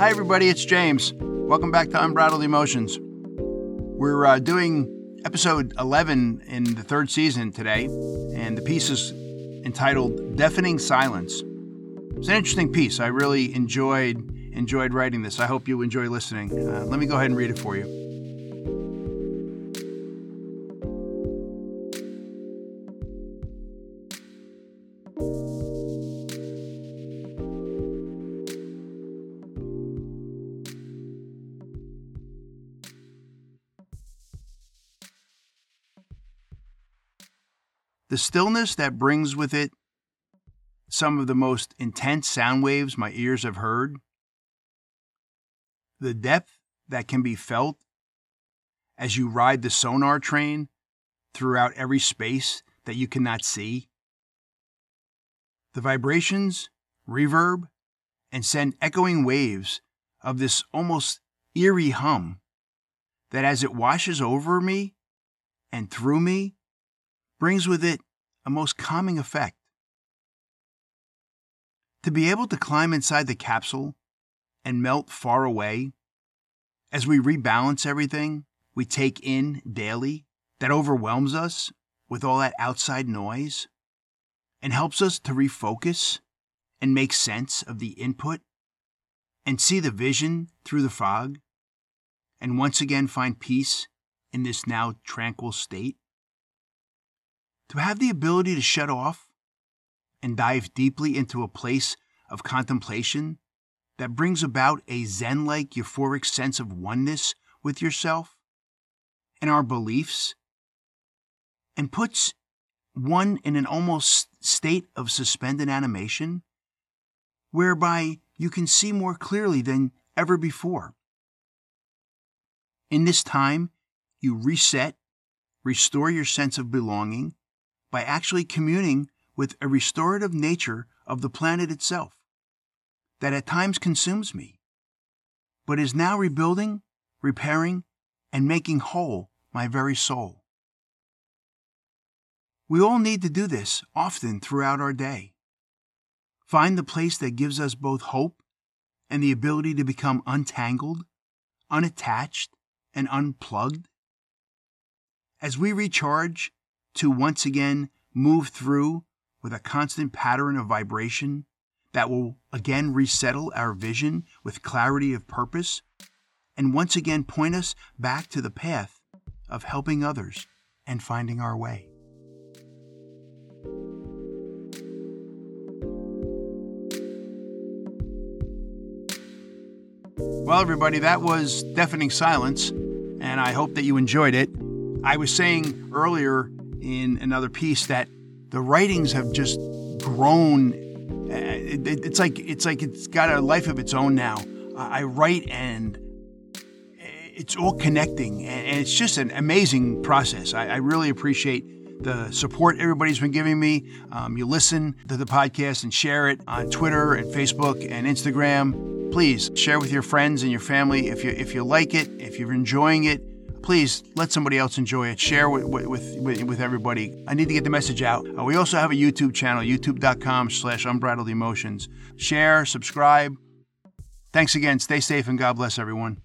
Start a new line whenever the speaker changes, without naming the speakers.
Hi, everybody, it's James. Welcome back to Unbridled Emotions. We're uh, doing episode 11 in the third season today, and the piece is entitled Deafening Silence. It's an interesting piece. I really enjoyed enjoyed writing this. I hope you enjoy listening. Uh, let me go ahead and read it for you. The stillness that brings with it some of the most intense sound waves my ears have heard, the depth that can be felt as you ride the sonar train throughout every space that you cannot see, the vibrations, reverb, and send echoing waves of this almost eerie hum that as it washes over me and through me brings with it a most calming effect. To be able to climb inside the capsule and melt far away as we rebalance everything we take in daily that overwhelms us with all that outside noise and helps us to refocus and make sense of the input and see the vision through the fog and once again find peace in this now tranquil state to have the ability to shut off and dive deeply into a place of contemplation that brings about a Zen like euphoric sense of oneness with yourself and our beliefs, and puts one in an almost state of suspended animation, whereby you can see more clearly than ever before. In this time, you reset, restore your sense of belonging, by actually communing with a restorative nature of the planet itself that at times consumes me, but is now rebuilding, repairing, and making whole my very soul. We all need to do this often throughout our day. Find the place that gives us both hope and the ability to become untangled, unattached, and unplugged. As we recharge to once again move through with a constant pattern of vibration that will again resettle our vision with clarity of purpose and once again point us back to the path of helping others and finding our way. Well, everybody, that was Deafening Silence, and I hope that you enjoyed it. I was saying earlier in another piece that the writings have just grown. Uh, it's like it's like it's got a life of its own now. I write and it's all connecting, and it's just an amazing process. I, really appreciate the support everybody's been giving me. Um, you listen to the podcast and share it on Twitter and Facebook and Instagram. Please share with your friends and your family if you if you like it, if you're enjoying it please let somebody else enjoy it. Share with, with, with, with everybody. I need to get the message out. Uh, we also have a YouTube channel, youtube.com slash unbridled emotions. Share, subscribe. Thanks again. Stay safe and God bless everyone.